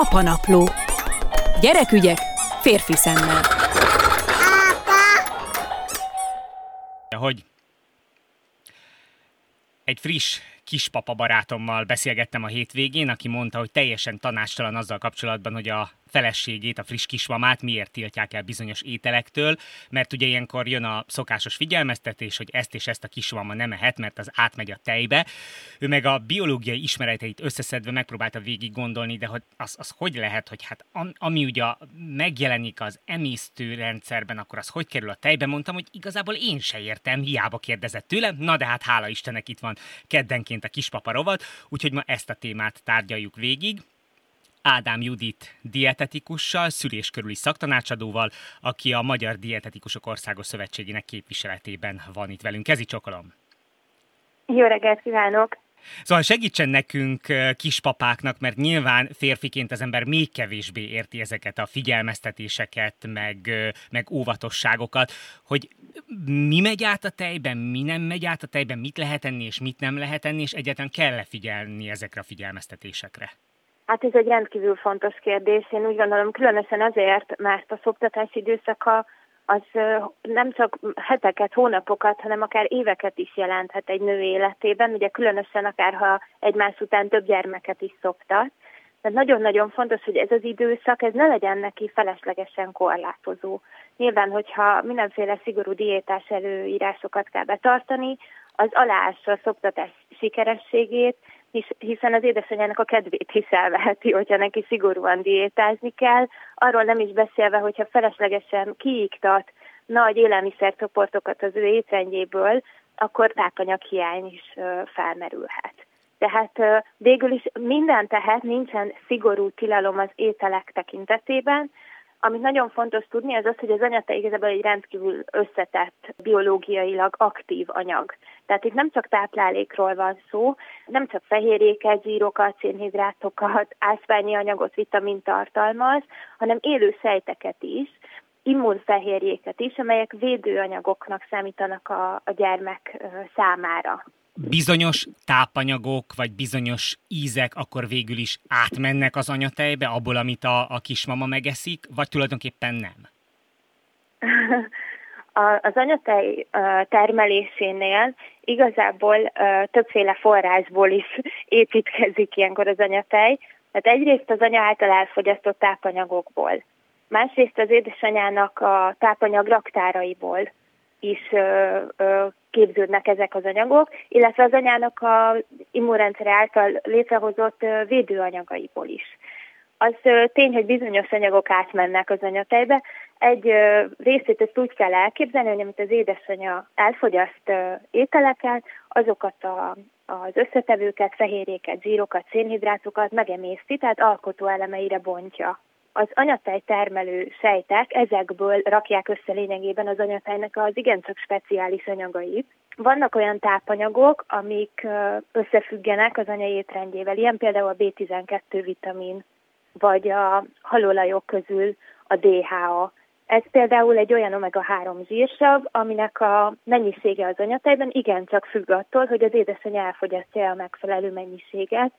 Apanapló. Gyerekügyek férfi szemmel. Hogy egy friss kispapa barátommal beszélgettem a hétvégén, aki mondta, hogy teljesen tanástalan azzal kapcsolatban, hogy a feleségét, a friss kismamát miért tiltják el bizonyos ételektől, mert ugye ilyenkor jön a szokásos figyelmeztetés, hogy ezt és ezt a kismama nem ehet, mert az átmegy a tejbe. Ő meg a biológiai ismereteit összeszedve megpróbálta végig gondolni, de hogy az, az hogy lehet, hogy hát ami ugye megjelenik az emésztőrendszerben, akkor az hogy kerül a tejbe? Mondtam, hogy igazából én se értem, hiába kérdezett tőlem. Na de hát hála Istennek itt van keddenként a kispapa rovat, úgyhogy ma ezt a témát tárgyaljuk végig. Ádám Judit dietetikussal, szülés körüli szaktanácsadóval, aki a Magyar Dietetikusok Országos Szövetségének képviseletében van itt velünk. Kezi csokolom! Jó reggelt kívánok! Szóval segítsen nekünk kispapáknak, mert nyilván férfiként az ember még kevésbé érti ezeket a figyelmeztetéseket, meg, meg óvatosságokat, hogy mi megy át a tejben, mi nem megy át a tejben, mit lehet enni és mit nem lehet enni, és egyáltalán kell-e figyelni ezekre a figyelmeztetésekre? Hát ez egy rendkívül fontos kérdés. Én úgy gondolom, különösen azért, mert a szoktatási időszaka az nem csak heteket, hónapokat, hanem akár éveket is jelenthet egy nő életében, ugye különösen akár ha egymás után több gyermeket is szoktat. Tehát nagyon-nagyon fontos, hogy ez az időszak, ez ne legyen neki feleslegesen korlátozó. Nyilván, hogyha mindenféle szigorú diétás előírásokat kell betartani, az aláássa a szoktatás sikerességét, hiszen az édesanyjának a kedvét is elveheti, hogyha neki szigorúan diétázni kell. Arról nem is beszélve, hogyha feleslegesen kiiktat nagy élelmiszercsoportokat az ő étrendjéből, akkor tápanyaghiány is felmerülhet. Tehát végül is minden tehet, nincsen szigorú tilalom az ételek tekintetében, amit nagyon fontos tudni, az az, hogy az anyata igazából egy rendkívül összetett, biológiailag aktív anyag. Tehát itt nem csak táplálékról van szó, nem csak fehérjéket, zsírokat, szénhidrátokat, ásványi anyagot, vitamin tartalmaz, hanem élő sejteket is, immunfehérjéket is, amelyek védőanyagoknak számítanak a, a gyermek számára bizonyos tápanyagok, vagy bizonyos ízek akkor végül is átmennek az anyatejbe, abból, amit a, a kismama megeszik, vagy tulajdonképpen nem? az anyatej termelésénél igazából többféle forrásból is építkezik ilyenkor az anyatej. Tehát egyrészt az anya által elfogyasztott tápanyagokból, másrészt az édesanyának a tápanyag raktáraiból is képződnek ezek az anyagok, illetve az anyának a immunrendszer által létrehozott védőanyagaiból is. Az tény, hogy bizonyos anyagok átmennek az anyatejbe. Egy részét ezt úgy kell elképzelni, hogy amit az édesanyja elfogyaszt ételeket, azokat a, az összetevőket, fehérjéket, zsírokat, szénhidrátokat megemészti, tehát alkotó elemeire bontja az anyatej termelő sejtek ezekből rakják össze lényegében az anyatejnek az igencsak speciális anyagait. Vannak olyan tápanyagok, amik összefüggenek az anya étrendjével, ilyen például a B12 vitamin, vagy a halolajok közül a DHA. Ez például egy olyan omega-3 zsírsav, aminek a mennyisége az anyatejben igencsak függ attól, hogy az édesanyja elfogyasztja a megfelelő mennyiséget,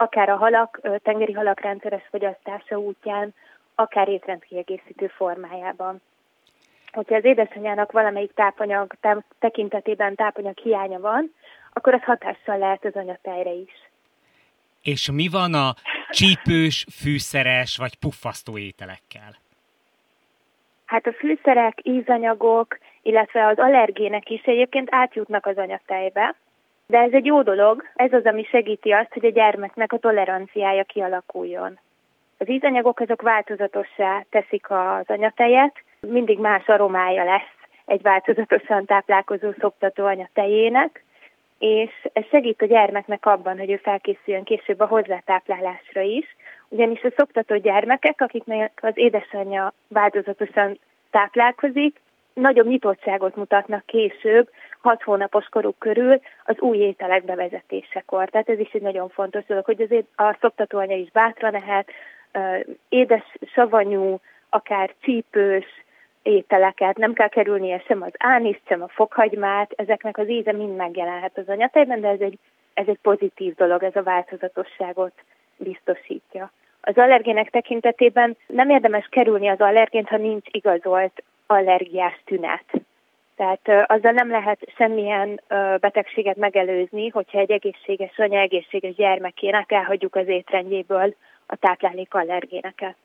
akár a halak, tengeri halak rendszeres fogyasztása útján, akár étrendkiegészítő formájában. Hogyha az édesanyának valamelyik tápanyag tekintetében tápanyag hiánya van, akkor az hatással lehet az anyatejre is. És mi van a csípős, fűszeres vagy puffasztó ételekkel? Hát a fűszerek, ízanyagok, illetve az allergének is egyébként átjutnak az anyatejbe, de ez egy jó dolog, ez az, ami segíti azt, hogy a gyermeknek a toleranciája kialakuljon. Az ízanyagok azok változatossá teszik az anyatejet, mindig más aromája lesz egy változatosan táplálkozó szoptató anyatejének, és ez segít a gyermeknek abban, hogy ő felkészüljön később a hozzátáplálásra is, ugyanis a szoptató gyermekek, akiknek az édesanyja változatosan táplálkozik, nagyobb nyitottságot mutatnak később, hat hónapos koruk körül az új ételek bevezetésekor. Tehát ez is egy nagyon fontos dolog, hogy azért a szoptatóanya is bátran lehet, édes, savanyú, akár csípős ételeket, nem kell kerülnie sem az ániszt, sem a fokhagymát, ezeknek az íze mind megjelenhet az anyatejben, de ez egy, ez egy pozitív dolog, ez a változatosságot biztosítja. Az allergének tekintetében nem érdemes kerülni az allergént, ha nincs igazolt allergiás tünet. Tehát azzal nem lehet semmilyen betegséget megelőzni, hogyha egy egészséges anya, egészséges gyermekének elhagyjuk az étrendjéből a táplálék allergéneket.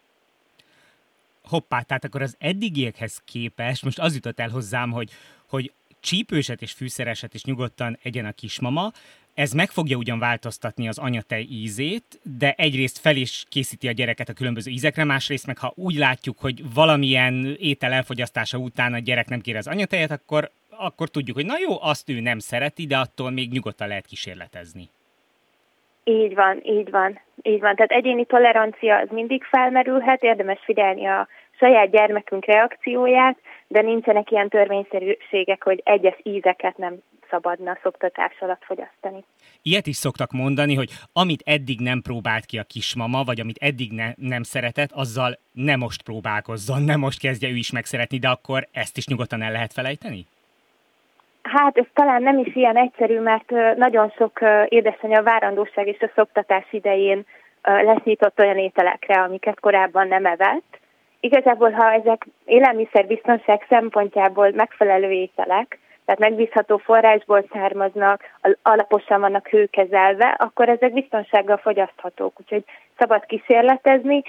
Hoppá, tehát akkor az eddigiekhez képest, most az jutott el hozzám, hogy, hogy csípőset és fűszereset is nyugodtan egyen a kismama, ez meg fogja ugyan változtatni az anyatej ízét, de egyrészt fel is készíti a gyereket a különböző ízekre, másrészt meg ha úgy látjuk, hogy valamilyen étel elfogyasztása után a gyerek nem kér az anyatejet, akkor, akkor tudjuk, hogy na jó, azt ő nem szereti, de attól még nyugodtan lehet kísérletezni. Így van, így van, így van. Tehát egyéni tolerancia az mindig felmerülhet, érdemes figyelni a saját gyermekünk reakcióját, de nincsenek ilyen törvényszerűségek, hogy egyes ízeket nem szabadna szoktatás alatt fogyasztani. Ilyet is szoktak mondani, hogy amit eddig nem próbált ki a kismama, vagy amit eddig ne, nem szeretett, azzal ne most próbálkozzon, ne most kezdje ő is megszeretni, de akkor ezt is nyugodtan el lehet felejteni? Hát ez talán nem is ilyen egyszerű, mert nagyon sok édesanyja várandóság és a szoktatás idején lesz olyan ételekre, amiket korábban nem evett. Igazából, ha ezek élelmiszerbiztonság szempontjából megfelelő ételek, tehát megbízható forrásból származnak, alaposan vannak hőkezelve, akkor ezek biztonsággal fogyaszthatók, úgyhogy szabad kísérletezni.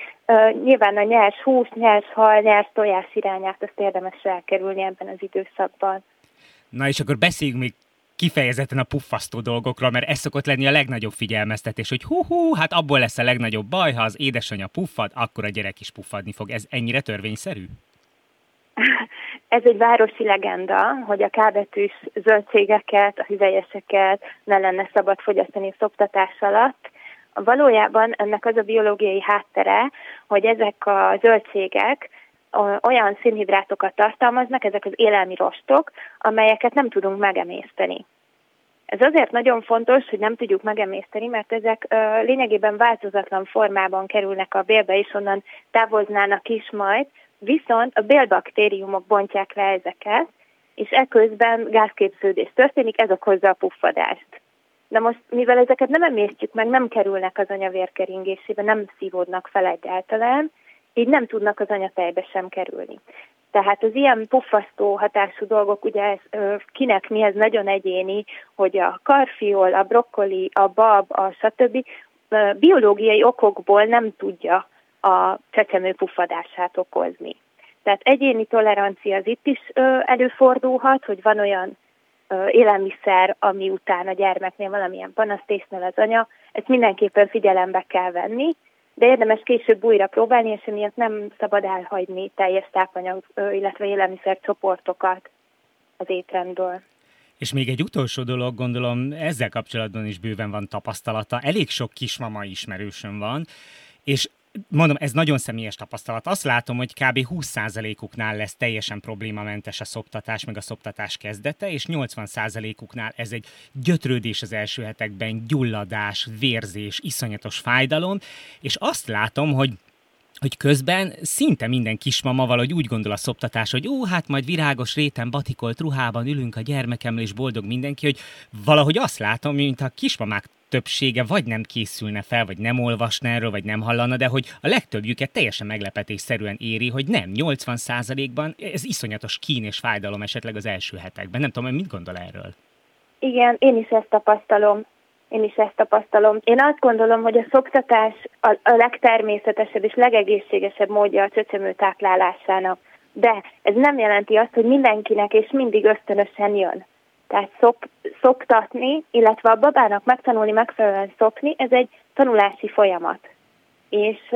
Nyilván a nyers hús, nyers hal, nyers tojás irányát azt érdemes elkerülni ebben az időszakban. Na és akkor beszéljünk még kifejezetten a puffasztó dolgokról, mert ez szokott lenni a legnagyobb figyelmeztetés, hogy hú-hú, hát abból lesz a legnagyobb baj, ha az édesanyja puffad, akkor a gyerek is puffadni fog. Ez ennyire törvényszerű? Ez egy városi legenda, hogy a kábetűs zöldségeket, a hüvelyeseket ne lenne szabad fogyasztani a szoktatás alatt. Valójában ennek az a biológiai háttere, hogy ezek a zöldségek olyan szénhidrátokat tartalmaznak, ezek az élelmi rostok, amelyeket nem tudunk megemészteni. Ez azért nagyon fontos, hogy nem tudjuk megemészteni, mert ezek ö, lényegében változatlan formában kerülnek a bélbe, és onnan távoznának is majd, viszont a bélbaktériumok bontják le ezeket, és eközben gázképződés történik, ez okozza a puffadást. De most, mivel ezeket nem emésztjük meg, nem kerülnek az anyavérkeringésébe, nem szívódnak fel egyáltalán, így nem tudnak az anyatejbe sem kerülni. Tehát az ilyen puffasztó hatású dolgok, ugye ez, kinek mi ez nagyon egyéni, hogy a karfiol, a brokkoli, a bab, a stb. biológiai okokból nem tudja a csecsemő puffadását okozni. Tehát egyéni tolerancia az itt is előfordulhat, hogy van olyan élelmiszer, ami után a gyermeknél valamilyen panaszt észnél az anya, ezt mindenképpen figyelembe kell venni, de érdemes később újra próbálni, és emiatt nem szabad elhagyni teljes tápanyag, illetve élelmiszer csoportokat az étrendből. És még egy utolsó dolog, gondolom ezzel kapcsolatban is bőven van tapasztalata. Elég sok kismama ismerősöm van, és mondom, ez nagyon személyes tapasztalat. Azt látom, hogy kb. 20%-uknál lesz teljesen problémamentes a szoptatás, meg a szoptatás kezdete, és 80%-uknál ez egy gyötrődés az első hetekben, gyulladás, vérzés, iszonyatos fájdalom, és azt látom, hogy hogy közben szinte minden kismama valahogy úgy gondol a szoptatás, hogy ó, hát majd virágos réten batikolt ruhában ülünk a gyermekemmel, és boldog mindenki, hogy valahogy azt látom, mint a kismamák többsége vagy nem készülne fel, vagy nem olvasna erről, vagy nem hallana, de hogy a legtöbbjüket teljesen meglepetésszerűen éri, hogy nem, 80%-ban ez iszonyatos kín és fájdalom esetleg az első hetekben. Nem tudom, mit gondol erről? Igen, én is ezt tapasztalom. Én is ezt tapasztalom. Én azt gondolom, hogy a szoktatás a, a legtermészetesebb és legegészségesebb módja a csöcsömő táplálásának. De ez nem jelenti azt, hogy mindenkinek és mindig ösztönösen jön. Tehát szop, szoptatni, illetve a babának megtanulni megfelelően szopni, ez egy tanulási folyamat. És,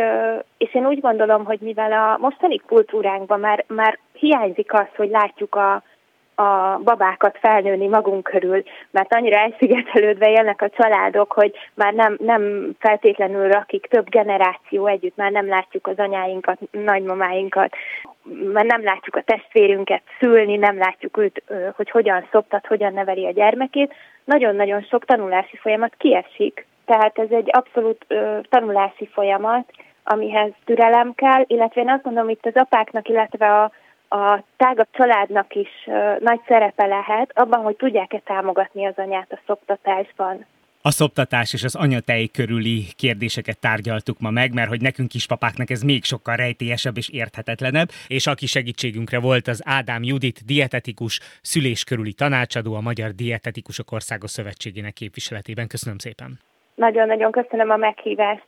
és én úgy gondolom, hogy mivel a mostani kultúránkban már, már hiányzik az, hogy látjuk a, a babákat felnőni magunk körül, mert annyira elszigetelődve élnek a családok, hogy már nem, nem feltétlenül rakik több generáció együtt, már nem látjuk az anyáinkat, nagymamáinkat, már nem látjuk a testvérünket szülni, nem látjuk őt, hogy hogyan szoktat, hogyan neveli a gyermekét. Nagyon-nagyon sok tanulási folyamat kiesik, tehát ez egy abszolút tanulási folyamat, amihez türelem kell, illetve én azt gondolom, itt az apáknak, illetve a a tágabb családnak is nagy szerepe lehet abban, hogy tudják-e támogatni az anyát a szoktatásban. A szoptatás és az anyatej körüli kérdéseket tárgyaltuk ma meg, mert hogy nekünk kispapáknak ez még sokkal rejtélyesebb és érthetetlenebb, és aki segítségünkre volt az Ádám Judit dietetikus szülés körüli tanácsadó a Magyar Dietetikusok Országos Szövetségének képviseletében. Köszönöm szépen! Nagyon-nagyon köszönöm a meghívást!